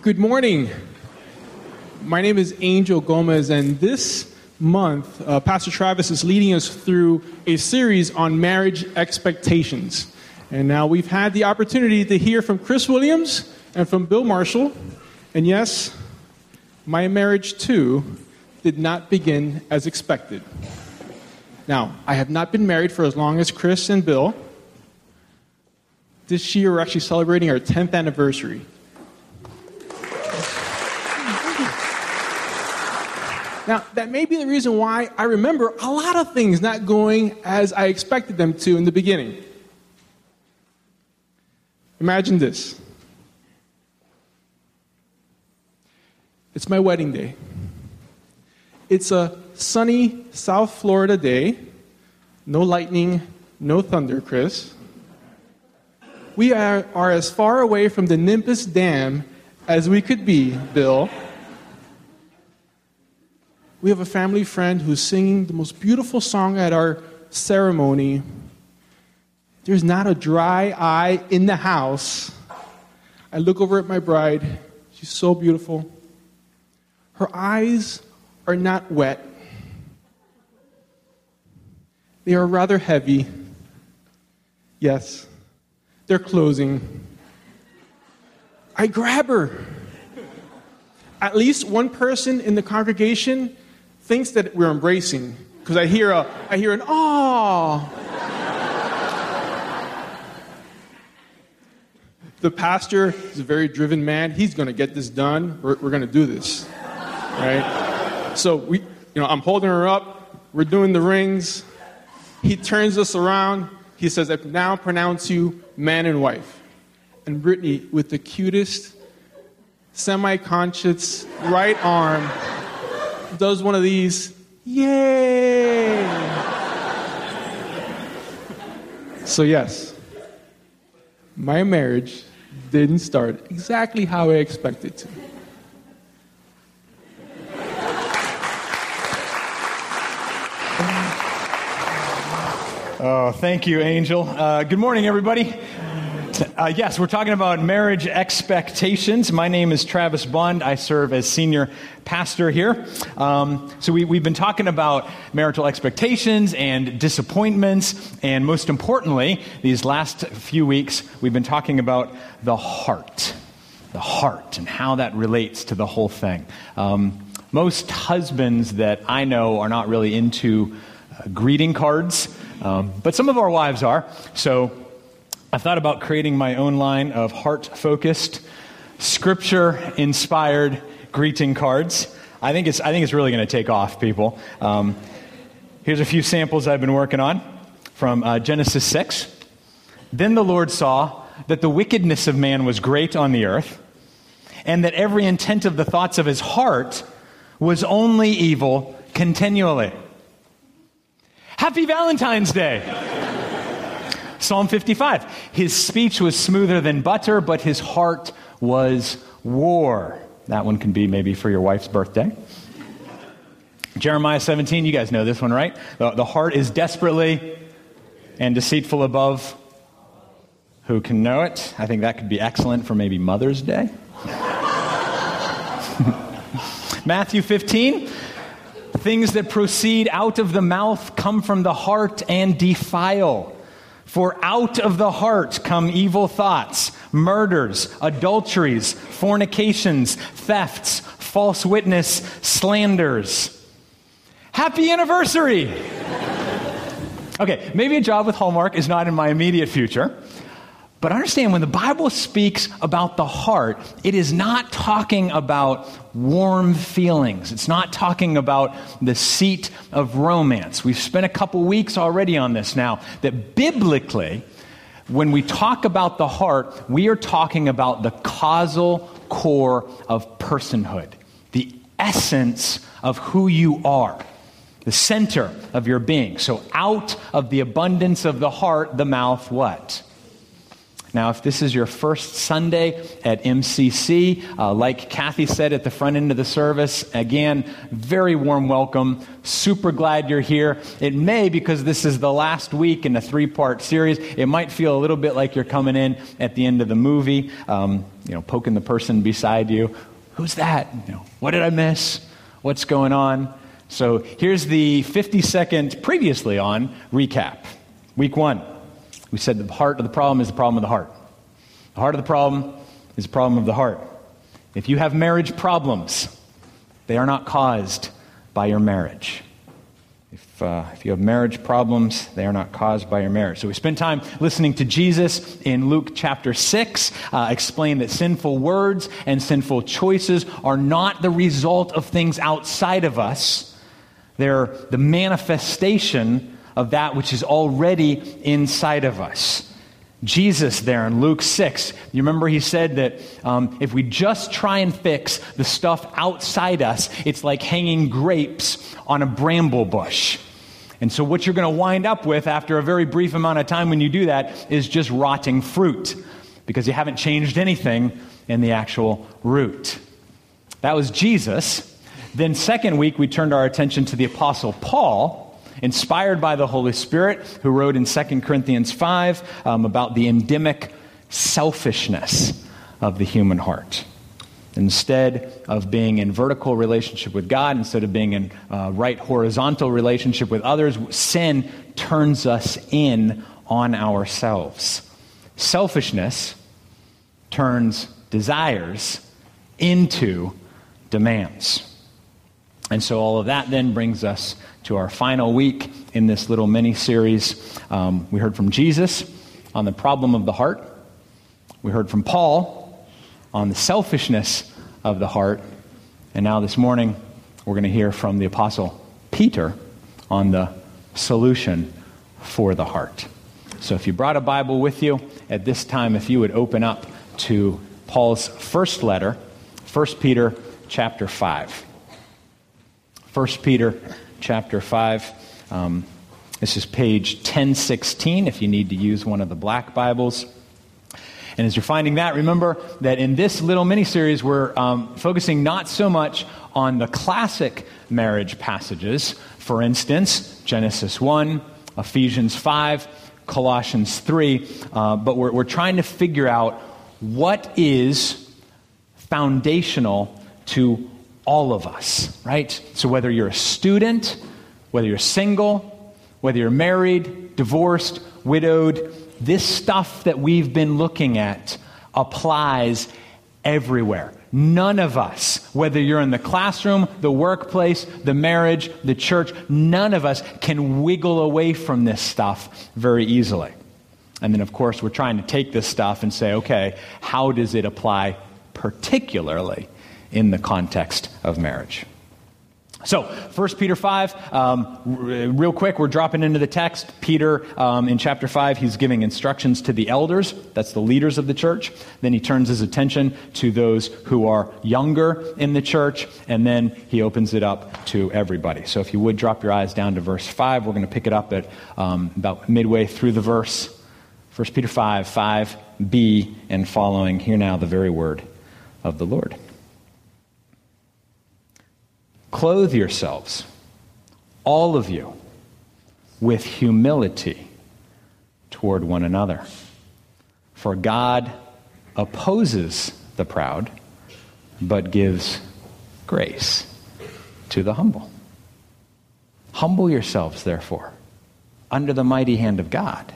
Good morning. My name is Angel Gomez, and this month, uh, Pastor Travis is leading us through a series on marriage expectations. And now we've had the opportunity to hear from Chris Williams and from Bill Marshall. And yes, my marriage too did not begin as expected. Now, I have not been married for as long as Chris and Bill. This year, we're actually celebrating our 10th anniversary. Now, that may be the reason why I remember a lot of things not going as I expected them to in the beginning. Imagine this it's my wedding day. It's a sunny South Florida day. No lightning, no thunder, Chris. We are, are as far away from the Nimbus Dam as we could be, Bill. We have a family friend who's singing the most beautiful song at our ceremony. There's not a dry eye in the house. I look over at my bride. She's so beautiful. Her eyes are not wet, they are rather heavy. Yes, they're closing. I grab her. At least one person in the congregation thinks that we're embracing because I hear a I hear an ah. the pastor is a very driven man. He's going to get this done. We're, we're going to do this, right? So we, you know, I'm holding her up. We're doing the rings. He turns us around. He says, "I now pronounce you man and wife." And Brittany, with the cutest, semi-conscious right arm does one of these, yay! so, yes, my marriage didn't start exactly how I expected to. Oh, thank you, Angel. Uh, good morning, everybody. Uh, yes, we're talking about marriage expectations. My name is Travis Bond. I serve as senior pastor here. Um, so, we, we've been talking about marital expectations and disappointments. And most importantly, these last few weeks, we've been talking about the heart. The heart and how that relates to the whole thing. Um, most husbands that I know are not really into uh, greeting cards, um, but some of our wives are. So, I thought about creating my own line of heart focused, scripture inspired greeting cards. I think it's, I think it's really going to take off, people. Um, here's a few samples I've been working on from uh, Genesis 6. Then the Lord saw that the wickedness of man was great on the earth, and that every intent of the thoughts of his heart was only evil continually. Happy Valentine's Day! Psalm 55. His speech was smoother than butter, but his heart was war. That one can be maybe for your wife's birthday. Jeremiah 17, you guys know this one, right? The, the heart is desperately and deceitful above. Who can know it? I think that could be excellent for maybe Mother's Day. Matthew 15, things that proceed out of the mouth come from the heart and defile. For out of the heart come evil thoughts, murders, adulteries, fornications, thefts, false witness, slanders. Happy anniversary! okay, maybe a job with Hallmark is not in my immediate future. But understand when the Bible speaks about the heart, it is not talking about warm feelings. It's not talking about the seat of romance. We've spent a couple weeks already on this now, that biblically, when we talk about the heart, we are talking about the causal core of personhood, the essence of who you are, the center of your being. So out of the abundance of the heart, the mouth what? Now, if this is your first Sunday at MCC, uh, like Kathy said at the front end of the service, again, very warm welcome. Super glad you're here. It may, because this is the last week in a three part series, it might feel a little bit like you're coming in at the end of the movie, um, you know, poking the person beside you. Who's that? You know, what did I miss? What's going on? So here's the 50 second previously on recap. Week one, we said the heart of the problem is the problem of the heart. The heart of the problem is the problem of the heart. If you have marriage problems, they are not caused by your marriage. If, uh, if you have marriage problems, they are not caused by your marriage. So we spent time listening to Jesus in Luke chapter 6 uh, explain that sinful words and sinful choices are not the result of things outside of us, they're the manifestation of that which is already inside of us. Jesus, there in Luke 6, you remember he said that um, if we just try and fix the stuff outside us, it's like hanging grapes on a bramble bush. And so, what you're going to wind up with after a very brief amount of time when you do that is just rotting fruit because you haven't changed anything in the actual root. That was Jesus. Then, second week, we turned our attention to the Apostle Paul inspired by the Holy Spirit, who wrote in 2 Corinthians 5 um, about the endemic selfishness of the human heart. Instead of being in vertical relationship with God, instead of being in uh, right horizontal relationship with others, sin turns us in on ourselves. Selfishness turns desires into demands. And so all of that then brings us to our final week in this little mini series. Um, we heard from Jesus on the problem of the heart. We heard from Paul on the selfishness of the heart. And now this morning, we're going to hear from the Apostle Peter on the solution for the heart. So if you brought a Bible with you at this time, if you would open up to Paul's first letter, 1 Peter chapter 5. 1 Peter chapter 5. Um, this is page 1016 if you need to use one of the black Bibles. And as you're finding that, remember that in this little mini series, we're um, focusing not so much on the classic marriage passages, for instance, Genesis 1, Ephesians 5, Colossians 3, uh, but we're, we're trying to figure out what is foundational to all of us, right? So whether you're a student, whether you're single, whether you're married, divorced, widowed, this stuff that we've been looking at applies everywhere. None of us, whether you're in the classroom, the workplace, the marriage, the church, none of us can wiggle away from this stuff very easily. And then, of course, we're trying to take this stuff and say, okay, how does it apply particularly in the context of marriage. So, 1 Peter 5, um, real quick, we're dropping into the text. Peter, um, in chapter 5, he's giving instructions to the elders, that's the leaders of the church. Then he turns his attention to those who are younger in the church, and then he opens it up to everybody. So, if you would drop your eyes down to verse 5, we're going to pick it up at um, about midway through the verse. 1 Peter 5, 5b and following. Hear now the very word of the Lord. Clothe yourselves, all of you, with humility toward one another. For God opposes the proud, but gives grace to the humble. Humble yourselves, therefore, under the mighty hand of God,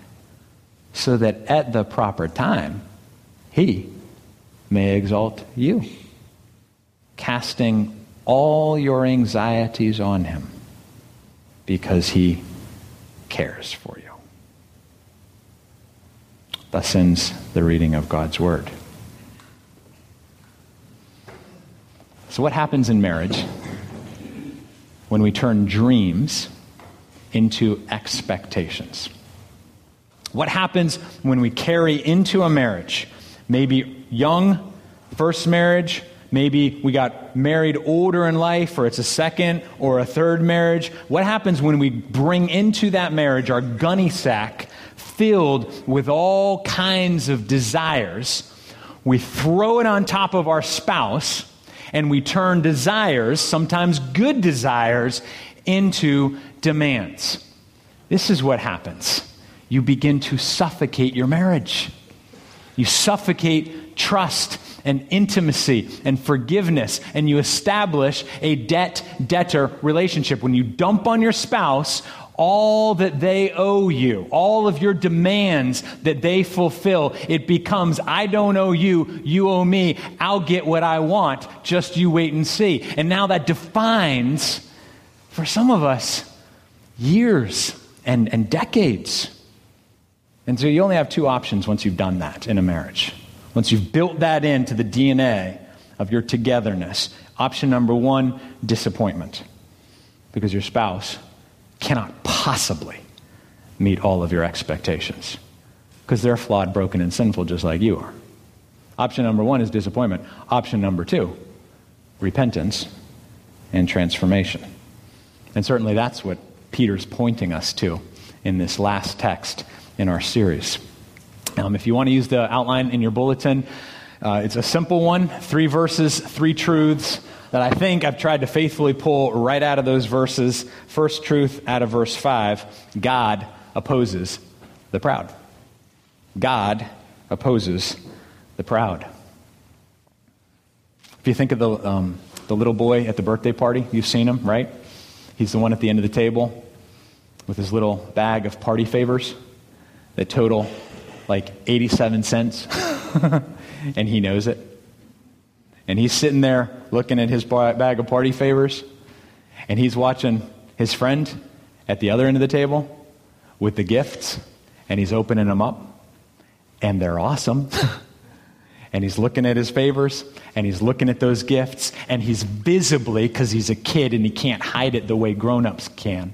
so that at the proper time he may exalt you, casting all your anxieties on him because he cares for you. Thus ends the reading of God's Word. So, what happens in marriage when we turn dreams into expectations? What happens when we carry into a marriage, maybe young, first marriage, Maybe we got married older in life, or it's a second or a third marriage. What happens when we bring into that marriage our gunny sack filled with all kinds of desires, we throw it on top of our spouse and we turn desires, sometimes good desires, into demands. This is what happens. You begin to suffocate your marriage. You suffocate trust and intimacy and forgiveness, and you establish a debt debtor relationship. When you dump on your spouse all that they owe you, all of your demands that they fulfill, it becomes, I don't owe you, you owe me, I'll get what I want, just you wait and see. And now that defines, for some of us, years and, and decades. And so you only have two options once you've done that in a marriage. Once you've built that into the DNA of your togetherness. Option number one disappointment. Because your spouse cannot possibly meet all of your expectations. Because they're flawed, broken, and sinful just like you are. Option number one is disappointment. Option number two, repentance and transformation. And certainly that's what Peter's pointing us to in this last text in our series. Um, if you want to use the outline in your bulletin, uh, it's a simple one three verses, three truths that I think I've tried to faithfully pull right out of those verses. First truth out of verse 5 God opposes the proud. God opposes the proud. If you think of the, um, the little boy at the birthday party, you've seen him, right? He's the one at the end of the table with his little bag of party favors that total like 87 cents, and he knows it. And he's sitting there looking at his bag of party favors, and he's watching his friend at the other end of the table with the gifts, and he's opening them up, and they're awesome. and he's looking at his favors, and he's looking at those gifts, and he's visibly, because he's a kid and he can't hide it the way grown ups can,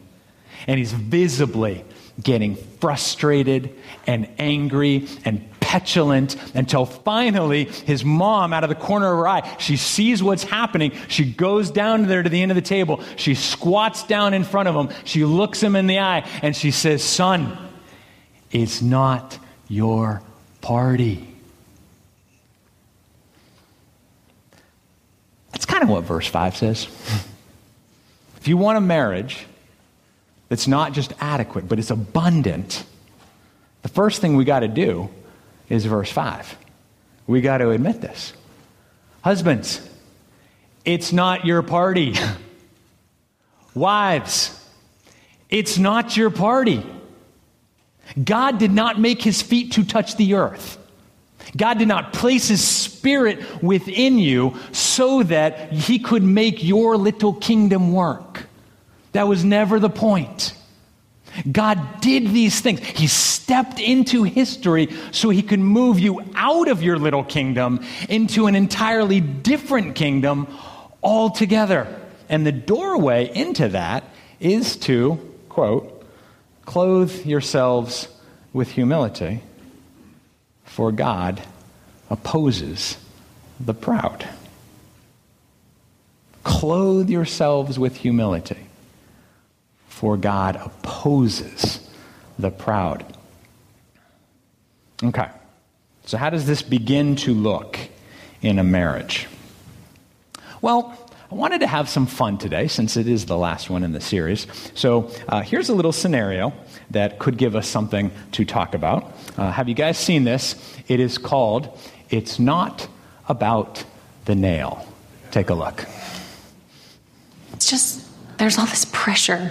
and he's visibly getting frustrated and angry and petulant until finally his mom, out of the corner of her eye, she sees what's happening. She goes down there to the end of the table. She squats down in front of him. She looks him in the eye and she says, Son, it's not your party. That's kind of what verse 5 says. if you want a marriage, that's not just adequate, but it's abundant, the first thing we got to do is verse 5. We got to admit this. Husbands, it's not your party. Wives, it's not your party. God did not make his feet to touch the earth. God did not place his spirit within you so that he could make your little kingdom work. That was never the point. God did these things. He stepped into history so he could move you out of your little kingdom into an entirely different kingdom altogether. And the doorway into that is to, quote, clothe yourselves with humility, for God opposes the proud. Clothe yourselves with humility for God opposes the proud. Okay, so how does this begin to look in a marriage? Well, I wanted to have some fun today since it is the last one in the series. So uh, here's a little scenario that could give us something to talk about. Uh, have you guys seen this? It is called It's Not About the Nail. Take a look. It's just, there's all this pressure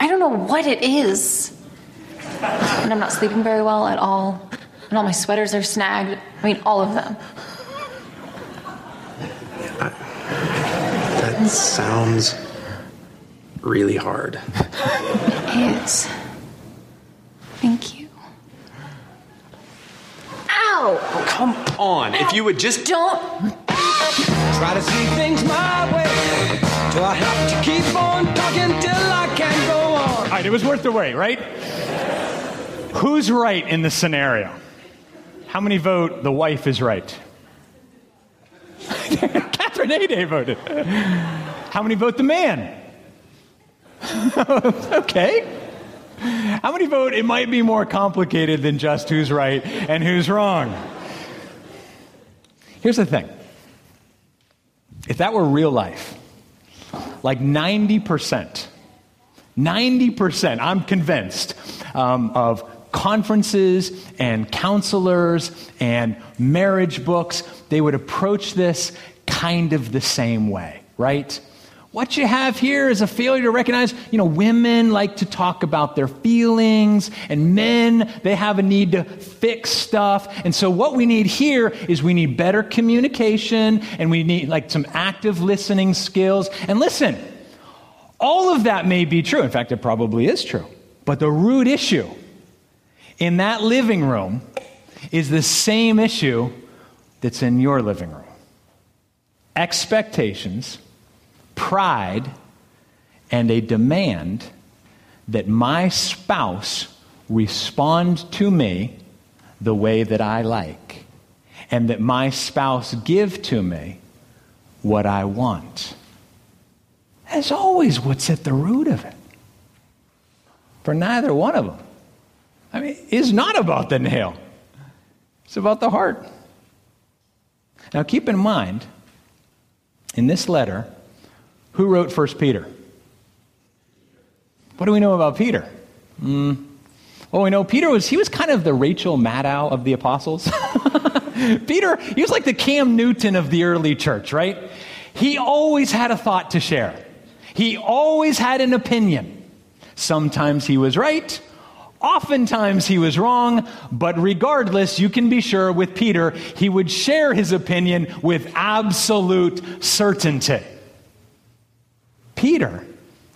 I don't know what it is. And I'm not sleeping very well at all. And all my sweaters are snagged. I mean, all of them. That sounds really hard. It is. Thank you. Ow! Come on. If you would just. Don't. Try to see things my way. Do I have right, it was worth the wait, right? Who's right in the scenario? How many vote the wife is right? Catherine Ade voted. How many vote the man? okay. How many vote it might be more complicated than just who's right and who's wrong? Here's the thing if that were real life, like 90%, 90%, I'm convinced, um, of conferences and counselors and marriage books, they would approach this kind of the same way, right? What you have here is a failure to recognize, you know, women like to talk about their feelings, and men, they have a need to fix stuff. And so, what we need here is we need better communication, and we need like some active listening skills. And listen, all of that may be true. In fact, it probably is true. But the root issue in that living room is the same issue that's in your living room expectations, pride, and a demand that my spouse respond to me the way that I like, and that my spouse give to me what I want. That's always what's at the root of it. For neither one of them. I mean, is not about the nail. It's about the heart. Now keep in mind, in this letter, who wrote First Peter? What do we know about Peter? Mm. Well, we know Peter was he was kind of the Rachel Maddow of the apostles. Peter, he was like the Cam Newton of the early church, right? He always had a thought to share. He always had an opinion. Sometimes he was right, oftentimes he was wrong, but regardless, you can be sure with Peter, he would share his opinion with absolute certainty. Peter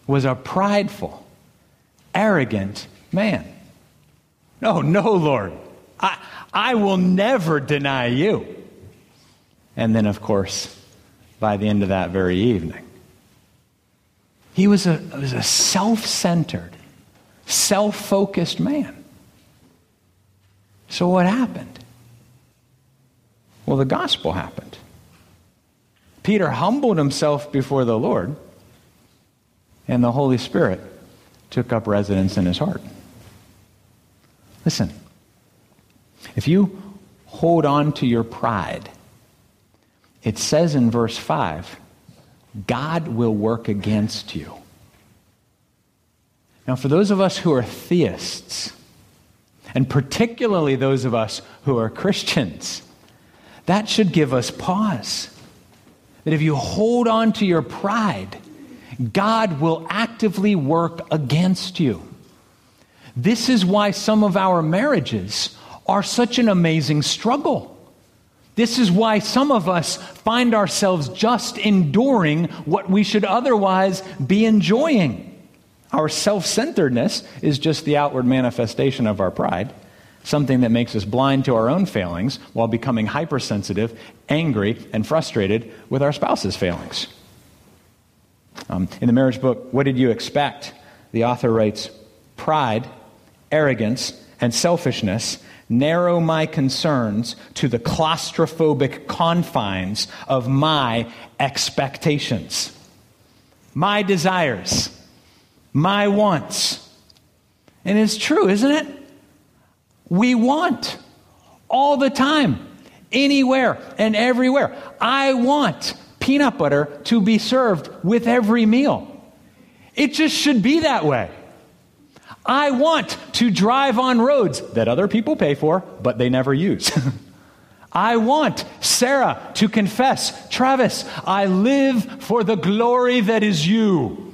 was a prideful, arrogant man. No, no, Lord. I, I will never deny you. And then, of course, by the end of that very evening, he was a, was a self centered, self focused man. So, what happened? Well, the gospel happened. Peter humbled himself before the Lord, and the Holy Spirit took up residence in his heart. Listen, if you hold on to your pride, it says in verse 5 God will work against you. Now, for those of us who are theists, and particularly those of us who are Christians, that should give us pause. That if you hold on to your pride, God will actively work against you. This is why some of our marriages are such an amazing struggle. This is why some of us find ourselves just enduring what we should otherwise be enjoying. Our self centeredness is just the outward manifestation of our pride, something that makes us blind to our own failings while becoming hypersensitive, angry, and frustrated with our spouse's failings. Um, in the marriage book, What Did You Expect? the author writes Pride, arrogance, and selfishness narrow my concerns to the claustrophobic confines of my expectations, my desires, my wants. And it's true, isn't it? We want all the time, anywhere and everywhere. I want peanut butter to be served with every meal. It just should be that way. I want to drive on roads that other people pay for, but they never use. I want Sarah to confess, Travis, I live for the glory that is you.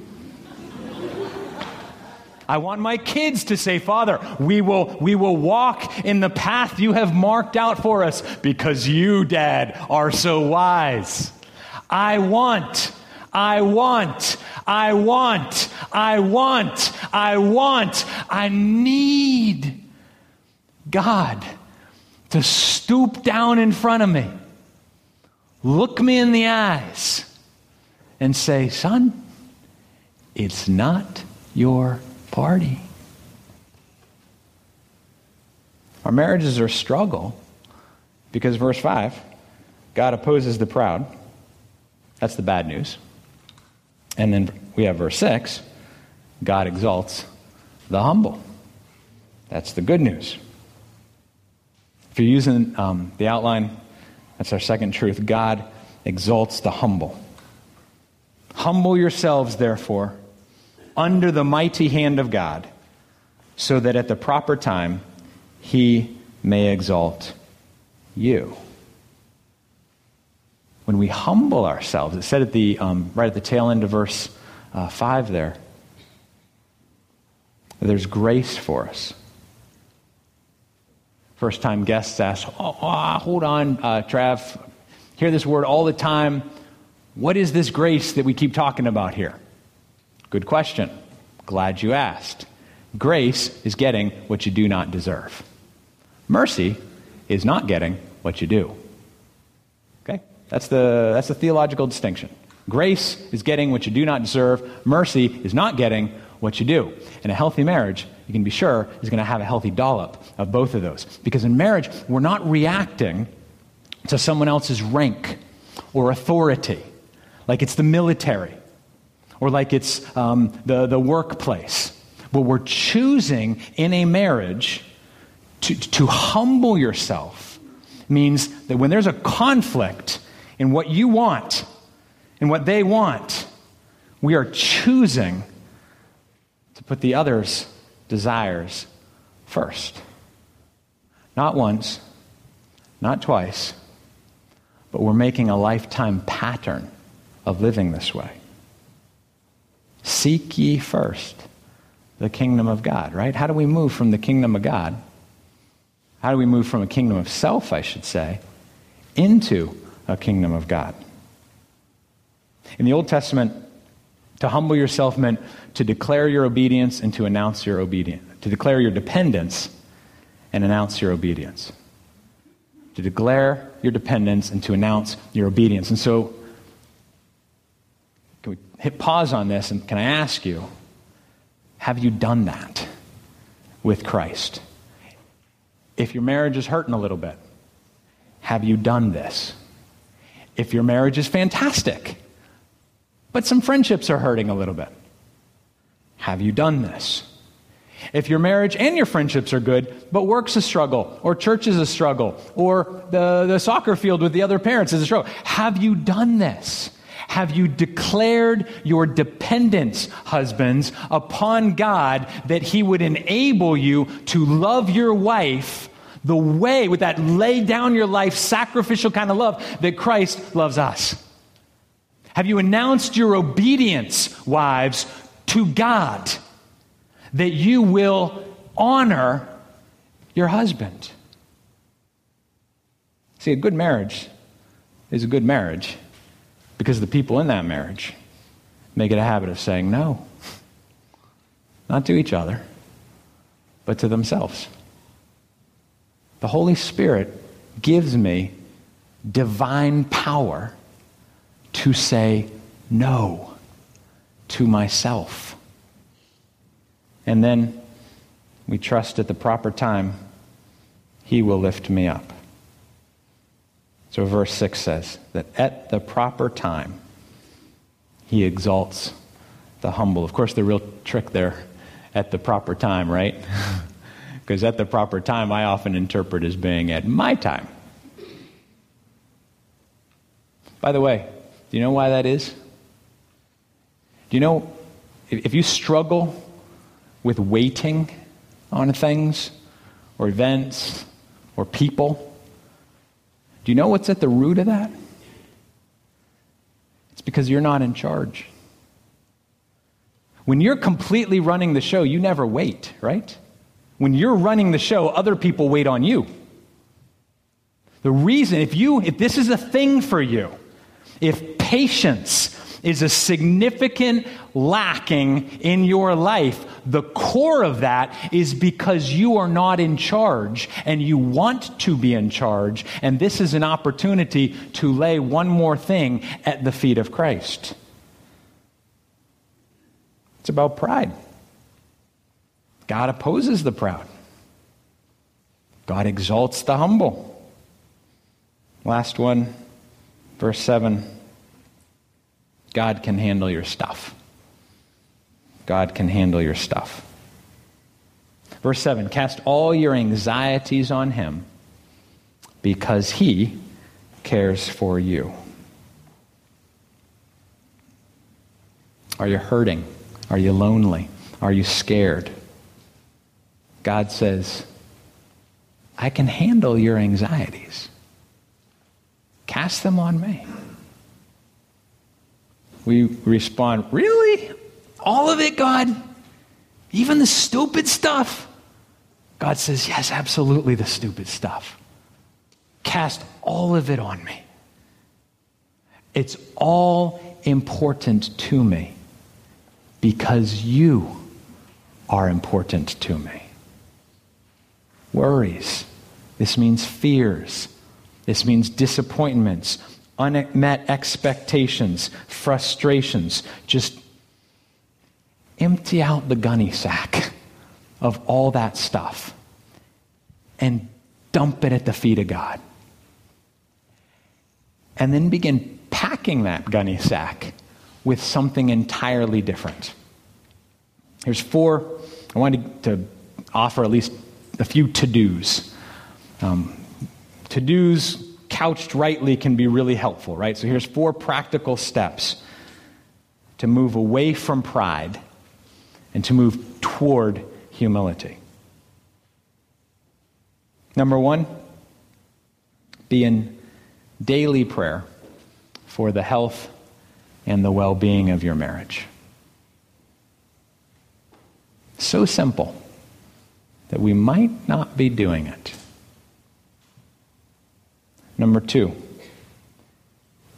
I want my kids to say, Father, we will, we will walk in the path you have marked out for us because you, Dad, are so wise. I want, I want, I want, I want, I want, I need God to stoop down in front of me, look me in the eyes, and say, Son, it's not your party. Our marriages are a struggle because, verse 5, God opposes the proud. That's the bad news. And then we have verse 6 God exalts the humble. That's the good news. If you're using um, the outline, that's our second truth. God exalts the humble. Humble yourselves, therefore, under the mighty hand of God, so that at the proper time he may exalt you. When we humble ourselves, it said at the, um, right at the tail end of verse uh, 5 there, there's grace for us. First time guests ask, oh, oh, hold on, uh, Trav, hear this word all the time. What is this grace that we keep talking about here? Good question. Glad you asked. Grace is getting what you do not deserve. Mercy is not getting what you do. That's the, that's the theological distinction. Grace is getting what you do not deserve. Mercy is not getting what you do. In a healthy marriage, you can be sure is going to have a healthy dollop of both of those. Because in marriage, we're not reacting to someone else's rank or authority, like it's the military or like it's um, the, the workplace. But we're choosing in a marriage to, to humble yourself means that when there's a conflict in what you want and what they want, we are choosing to put the other's desires first. Not once, not twice, but we're making a lifetime pattern of living this way. Seek ye first the kingdom of God, right? How do we move from the kingdom of God? How do we move from a kingdom of self, I should say, into a kingdom of God? In the Old Testament, to humble yourself meant to declare your obedience and to announce your obedience, to declare your dependence and announce your obedience. To declare your dependence and to announce your obedience. And so can we hit pause on this and can I ask you, have you done that with Christ? If your marriage is hurting a little bit, have you done this? If your marriage is fantastic, but some friendships are hurting a little bit, have you done this? If your marriage and your friendships are good, but work's a struggle, or church is a struggle, or the, the soccer field with the other parents is a struggle, have you done this? Have you declared your dependence, husbands, upon God that He would enable you to love your wife the way, with that lay down your life, sacrificial kind of love that Christ loves us? Have you announced your obedience, wives, to God that you will honor your husband? See, a good marriage is a good marriage because the people in that marriage make it a habit of saying no. Not to each other, but to themselves. The Holy Spirit gives me divine power to say no to myself. And then we trust at the proper time, He will lift me up. So, verse 6 says that at the proper time, he exalts the humble. Of course, the real trick there, at the proper time, right? Because at the proper time, I often interpret as being at my time. By the way, Do you know why that is? Do you know if you struggle with waiting on things or events or people, do you know what's at the root of that? It's because you're not in charge. When you're completely running the show, you never wait, right? When you're running the show, other people wait on you. The reason, if you, if this is a thing for you, if patience is a significant lacking in your life, the core of that is because you are not in charge and you want to be in charge. And this is an opportunity to lay one more thing at the feet of Christ. It's about pride. God opposes the proud, God exalts the humble. Last one, verse 7. God can handle your stuff. God can handle your stuff. Verse 7 Cast all your anxieties on him because he cares for you. Are you hurting? Are you lonely? Are you scared? God says, I can handle your anxieties. Cast them on me. We respond, Really? All of it, God? Even the stupid stuff? God says, Yes, absolutely the stupid stuff. Cast all of it on me. It's all important to me because you are important to me. Worries. This means fears. This means disappointments, unmet expectations, frustrations. Just empty out the gunny sack of all that stuff and dump it at the feet of God. And then begin packing that gunny sack with something entirely different. Here's four, I wanted to offer at least a few to dos. Um, to dos couched rightly can be really helpful, right? So here's four practical steps to move away from pride and to move toward humility. Number one, be in daily prayer for the health and the well being of your marriage. So simple that we might not be doing it. Number two,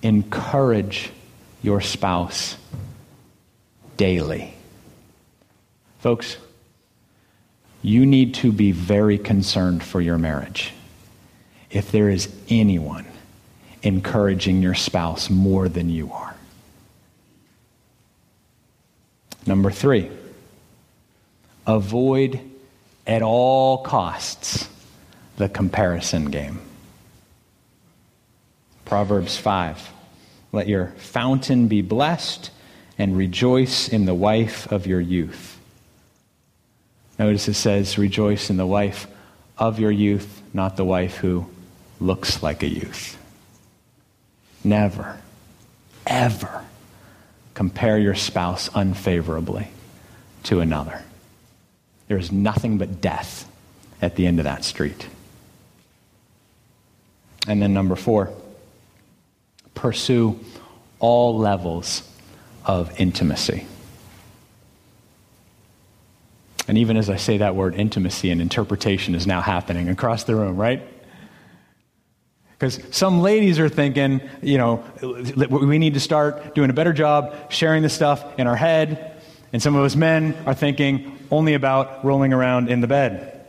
encourage your spouse daily. Folks, you need to be very concerned for your marriage. If there is anyone encouraging your spouse more than you are. Number three, avoid at all costs the comparison game. Proverbs 5 Let your fountain be blessed and rejoice in the wife of your youth. Notice it says, rejoice in the wife of your youth, not the wife who looks like a youth. Never, ever compare your spouse unfavorably to another. There is nothing but death at the end of that street. And then, number four, pursue all levels of intimacy. And even as I say that word intimacy, an interpretation is now happening across the room, right? Because some ladies are thinking, you know, we need to start doing a better job sharing the stuff in our head. And some of us men are thinking only about rolling around in the bed.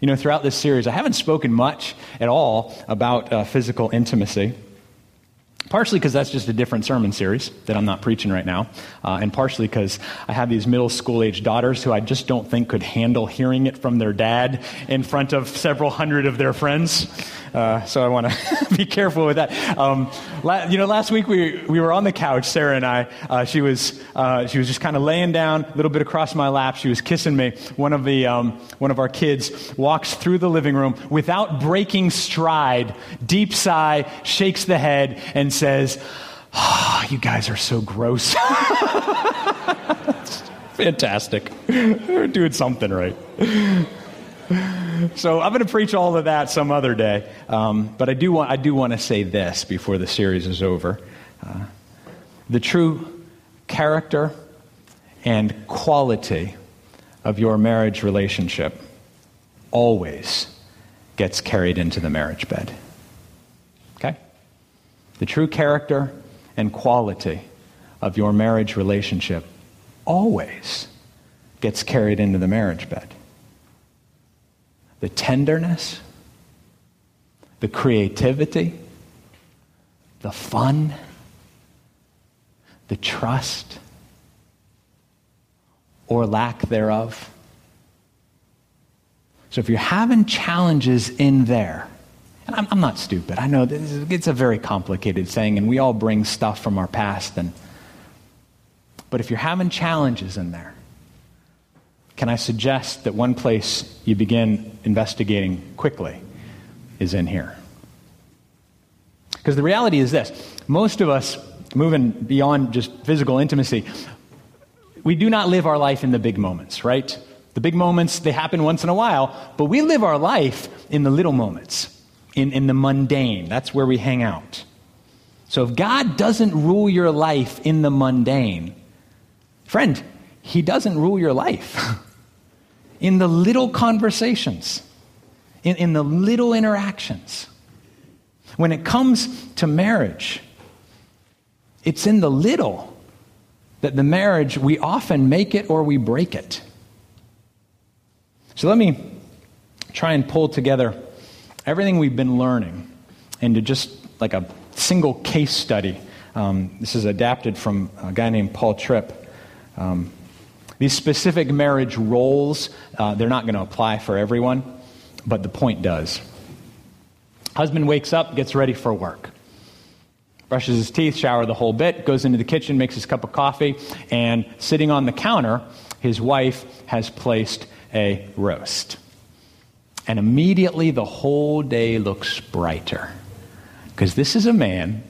You know, throughout this series, I haven't spoken much at all about uh, physical intimacy. Partially because that's just a different sermon series that I'm not preaching right now, uh, and partially because I have these middle school age daughters who I just don't think could handle hearing it from their dad in front of several hundred of their friends. Uh, so I want to be careful with that. Um, la- you know, last week we, we were on the couch, Sarah and I. Uh, she, was, uh, she was just kind of laying down, a little bit across my lap. She was kissing me. One of, the, um, one of our kids walks through the living room without breaking stride, deep sigh, shakes the head, and says, oh, You guys are so gross. Fantastic. We're doing something right. So I'm going to preach all of that some other day. Um, but I do want I do want to say this before the series is over: uh, the true character and quality of your marriage relationship always gets carried into the marriage bed. Okay? The true character and quality of your marriage relationship always gets carried into the marriage bed. The tenderness, the creativity, the fun, the trust, or lack thereof. So if you're having challenges in there, and I'm, I'm not stupid, I know this is, it's a very complicated thing, and we all bring stuff from our past and but if you're having challenges in there, can I suggest that one place you begin investigating quickly is in here? Because the reality is this most of us, moving beyond just physical intimacy, we do not live our life in the big moments, right? The big moments, they happen once in a while, but we live our life in the little moments, in, in the mundane. That's where we hang out. So if God doesn't rule your life in the mundane, Friend, He doesn't rule your life. in the little conversations, in, in the little interactions. When it comes to marriage, it's in the little that the marriage, we often make it or we break it. So let me try and pull together everything we've been learning into just like a single case study. Um, this is adapted from a guy named Paul Tripp. Um, these specific marriage roles, uh, they're not going to apply for everyone, but the point does. Husband wakes up, gets ready for work, brushes his teeth, shower the whole bit, goes into the kitchen, makes his cup of coffee, and sitting on the counter, his wife has placed a roast. And immediately the whole day looks brighter. Because this is a man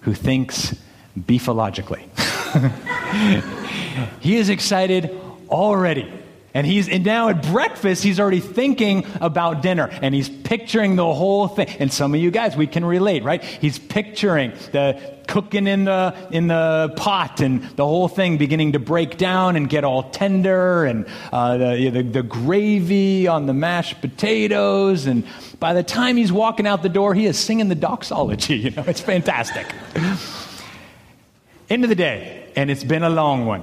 who thinks beefologically. he is excited already. And he's and now at breakfast, he's already thinking about dinner and he's picturing the whole thing. And some of you guys, we can relate, right? He's picturing the cooking in the in the pot and the whole thing beginning to break down and get all tender and uh, the, the, the gravy on the mashed potatoes. And by the time he's walking out the door, he is singing the doxology. You know, it's fantastic. End of the day, and it's been a long one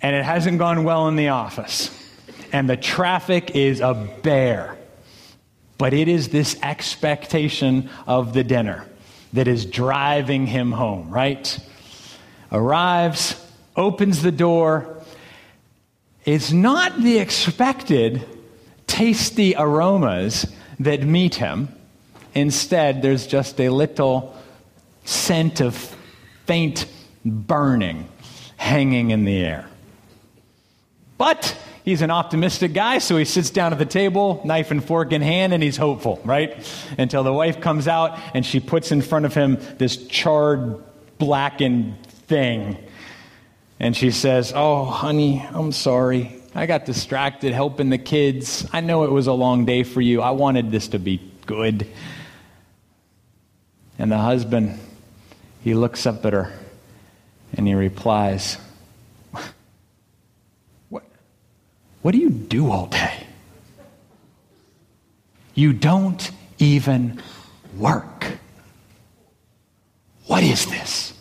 and it hasn't gone well in the office, and the traffic is a bear. But it is this expectation of the dinner that is driving him home, right? Arrives, opens the door. It's not the expected tasty aromas that meet him. Instead, there's just a little scent of faint burning hanging in the air. But he's an optimistic guy, so he sits down at the table, knife and fork in hand, and he's hopeful, right? Until the wife comes out and she puts in front of him this charred, blackened thing. And she says, Oh, honey, I'm sorry. I got distracted helping the kids. I know it was a long day for you. I wanted this to be good. And the husband, he looks up at her and he replies, What do you do all day? You don't even work. What is this?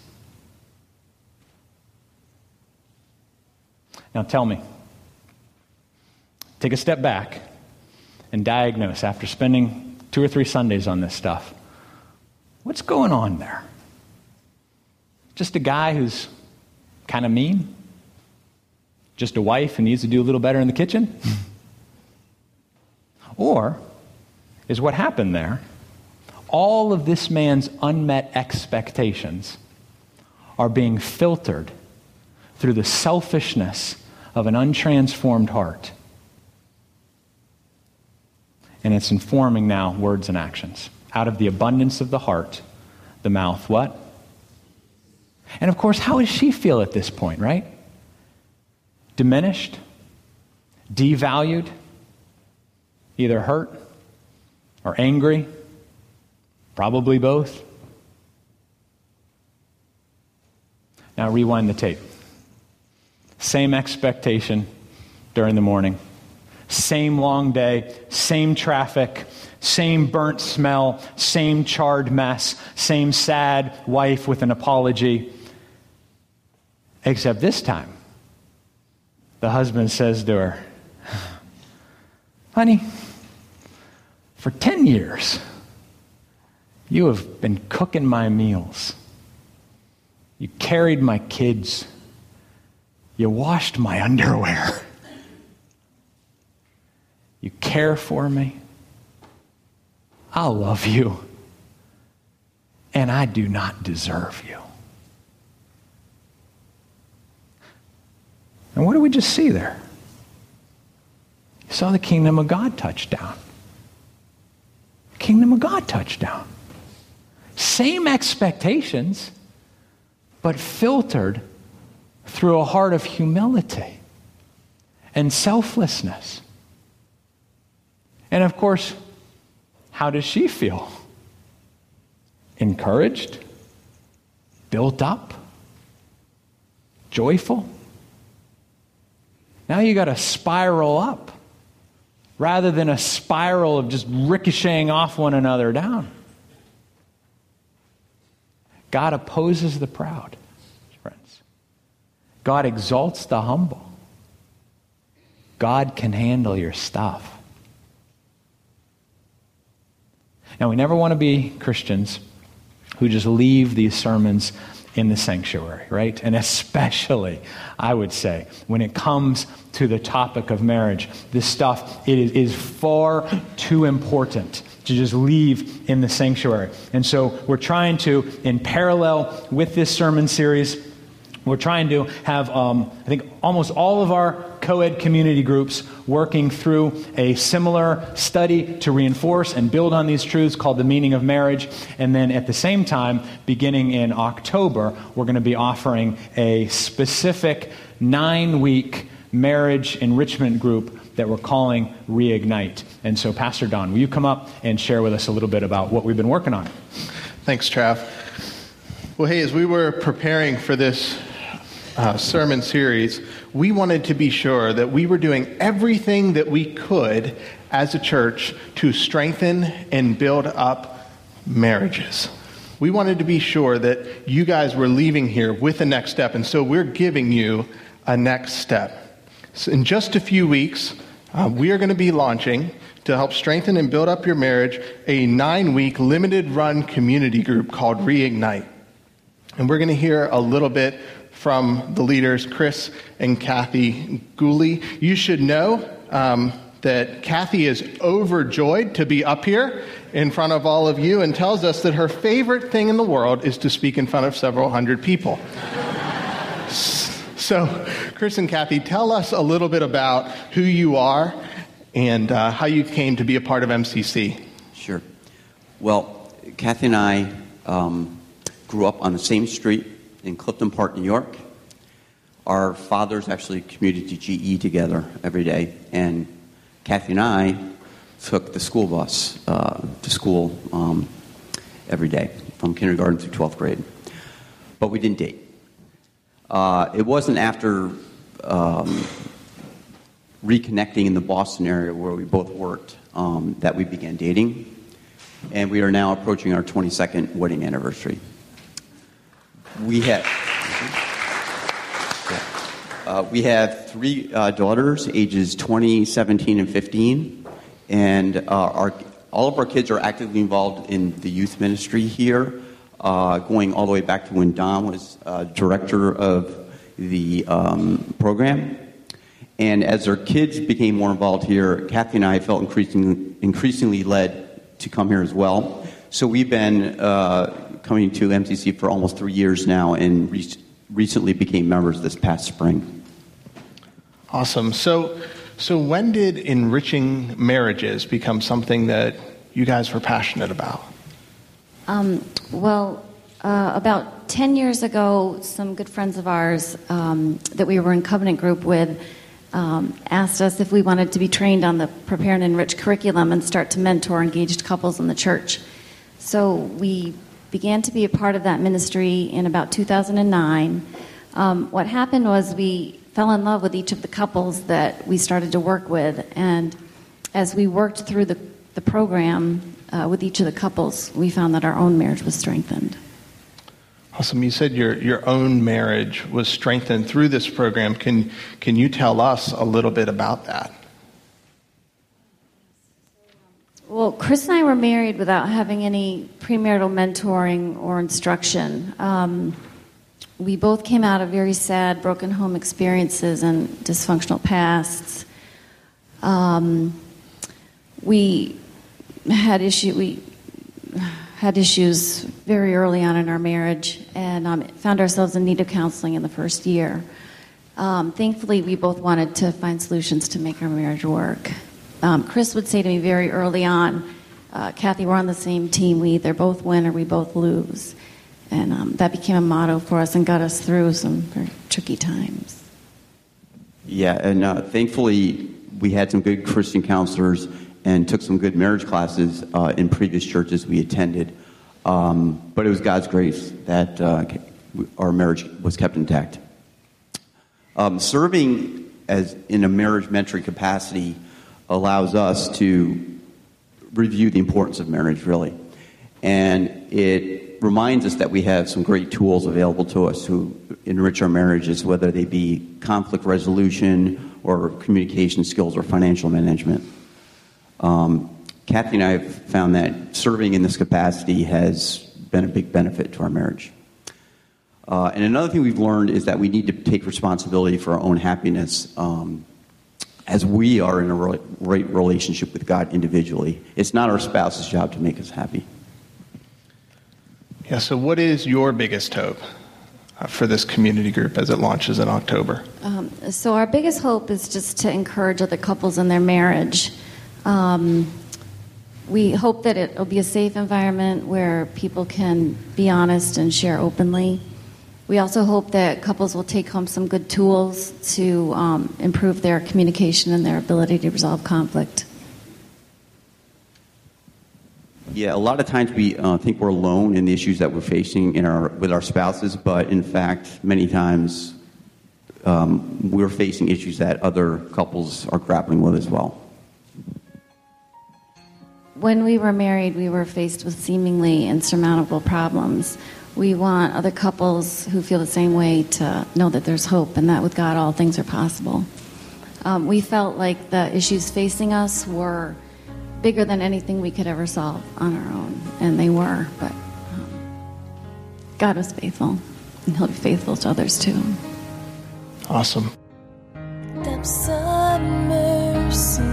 Now tell me. Take a step back and diagnose after spending two or three Sundays on this stuff. What's going on there? Just a guy who's kind of mean? Just a wife who needs to do a little better in the kitchen? or is what happened there all of this man's unmet expectations are being filtered through the selfishness of an untransformed heart. And it's informing now words and actions. Out of the abundance of the heart, the mouth, what? And of course, how does she feel at this point, right? Diminished, devalued, either hurt or angry, probably both. Now, rewind the tape. Same expectation during the morning. Same long day, same traffic, same burnt smell, same charred mess, same sad wife with an apology. Except this time, the husband says to her, Honey, for 10 years, you have been cooking my meals. You carried my kids. You washed my underwear. You care for me. I love you. And I do not deserve you. And what do we just see there? You saw the kingdom of God touch down. Kingdom of God touch down. Same expectations, but filtered through a heart of humility and selflessness. And of course, how does she feel? Encouraged? Built up? Joyful? Now you got to spiral up rather than a spiral of just ricocheting off one another down. God opposes the proud, friends. God exalts the humble. God can handle your stuff. Now, we never want to be Christians who just leave these sermons in the sanctuary, right? And especially, I would say, when it comes to the topic of marriage, this stuff it is, is far too important to just leave in the sanctuary. And so we're trying to, in parallel with this sermon series, we're trying to have, um, I think, almost all of our co ed community groups working through a similar study to reinforce and build on these truths called The Meaning of Marriage. And then at the same time, beginning in October, we're going to be offering a specific nine week marriage enrichment group that we're calling Reignite. And so, Pastor Don, will you come up and share with us a little bit about what we've been working on? Thanks, Trav. Well, hey, as we were preparing for this uh, sermon series, we wanted to be sure that we were doing everything that we could as a church to strengthen and build up marriages. We wanted to be sure that you guys were leaving here with a next step, and so we're giving you a next step. So in just a few weeks, uh, we are going to be launching to help strengthen and build up your marriage a nine week limited run community group called Reignite. And we're going to hear a little bit from the leaders, Chris and Kathy Gooley. You should know um, that Kathy is overjoyed to be up here in front of all of you and tells us that her favorite thing in the world is to speak in front of several hundred people. so, Chris and Kathy, tell us a little bit about who you are and uh, how you came to be a part of MCC. Sure. Well, Kathy and I um, grew up on the same street in Clifton Park, New York. Our fathers actually commuted to GE together every day, and Kathy and I took the school bus uh, to school um, every day from kindergarten through 12th grade. But we didn't date. Uh, it wasn't after um, reconnecting in the Boston area where we both worked um, that we began dating. And we are now approaching our 22nd wedding anniversary. We have. Uh, we have three uh, daughters, ages 20, 17, and 15, and uh, our, all of our kids are actively involved in the youth ministry here, uh, going all the way back to when Don was uh, director of the um, program. And as our kids became more involved here, Kathy and I felt increasingly, increasingly led to come here as well So we've been uh, coming to MCC for almost three years now and re- recently became members this past spring. Awesome. So, so when did enriching marriages become something that you guys were passionate about? Um, well, uh, about 10 years ago, some good friends of ours um, that we were in covenant group with um, asked us if we wanted to be trained on the Prepare and Enrich curriculum and start to mentor engaged couples in the church. So we began to be a part of that ministry in about 2009. Um, what happened was we fell in love with each of the couples that we started to work with, and as we worked through the, the program uh, with each of the couples, we found that our own marriage was strengthened. Awesome. You said your, your own marriage was strengthened through this program. Can, can you tell us a little bit about that? Well, Chris and I were married without having any premarital mentoring or instruction. Um, we both came out of very sad, broken home experiences and dysfunctional pasts. Um, we had issue. We had issues very early on in our marriage and um, found ourselves in need of counseling in the first year. Um, thankfully, we both wanted to find solutions to make our marriage work. Um, Chris would say to me very early on, uh, Kathy, we're on the same team. We either both win or we both lose. And um, that became a motto for us and got us through some very tricky times. Yeah, and uh, thankfully we had some good Christian counselors and took some good marriage classes uh, in previous churches we attended. Um, but it was God's grace that uh, our marriage was kept intact. Um, serving as in a marriage mentoring capacity allows us to review the importance of marriage, really. And it reminds us that we have some great tools available to us to enrich our marriages, whether they be conflict resolution or communication skills or financial management. Um, Kathy and I have found that serving in this capacity has been a big benefit to our marriage. Uh, and another thing we've learned is that we need to take responsibility for our own happiness um, as we are in a right relationship with God individually. It's not our spouse's job to make us happy. Yeah, so what is your biggest hope uh, for this community group as it launches in October? Um, so, our biggest hope is just to encourage other couples in their marriage. Um, we hope that it will be a safe environment where people can be honest and share openly. We also hope that couples will take home some good tools to um, improve their communication and their ability to resolve conflict. Yeah, a lot of times we uh, think we're alone in the issues that we're facing in our, with our spouses, but in fact, many times um, we're facing issues that other couples are grappling with as well. When we were married, we were faced with seemingly insurmountable problems. We want other couples who feel the same way to know that there's hope and that with God all things are possible. Um, we felt like the issues facing us were bigger than anything we could ever solve on our own, and they were. But um, God was faithful, and He'll be faithful to others too. Awesome. Depths of mercy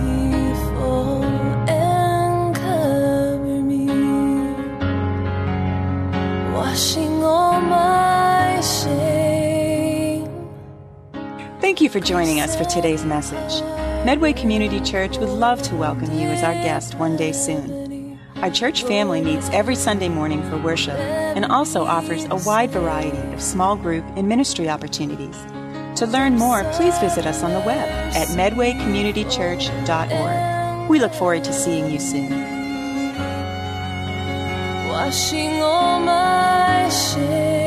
for joining us for today's message. Medway Community Church would love to welcome you as our guest one day soon. Our church family meets every Sunday morning for worship and also offers a wide variety of small group and ministry opportunities. To learn more, please visit us on the web at medwaycommunitychurch.org. We look forward to seeing you soon. Washing all my shame.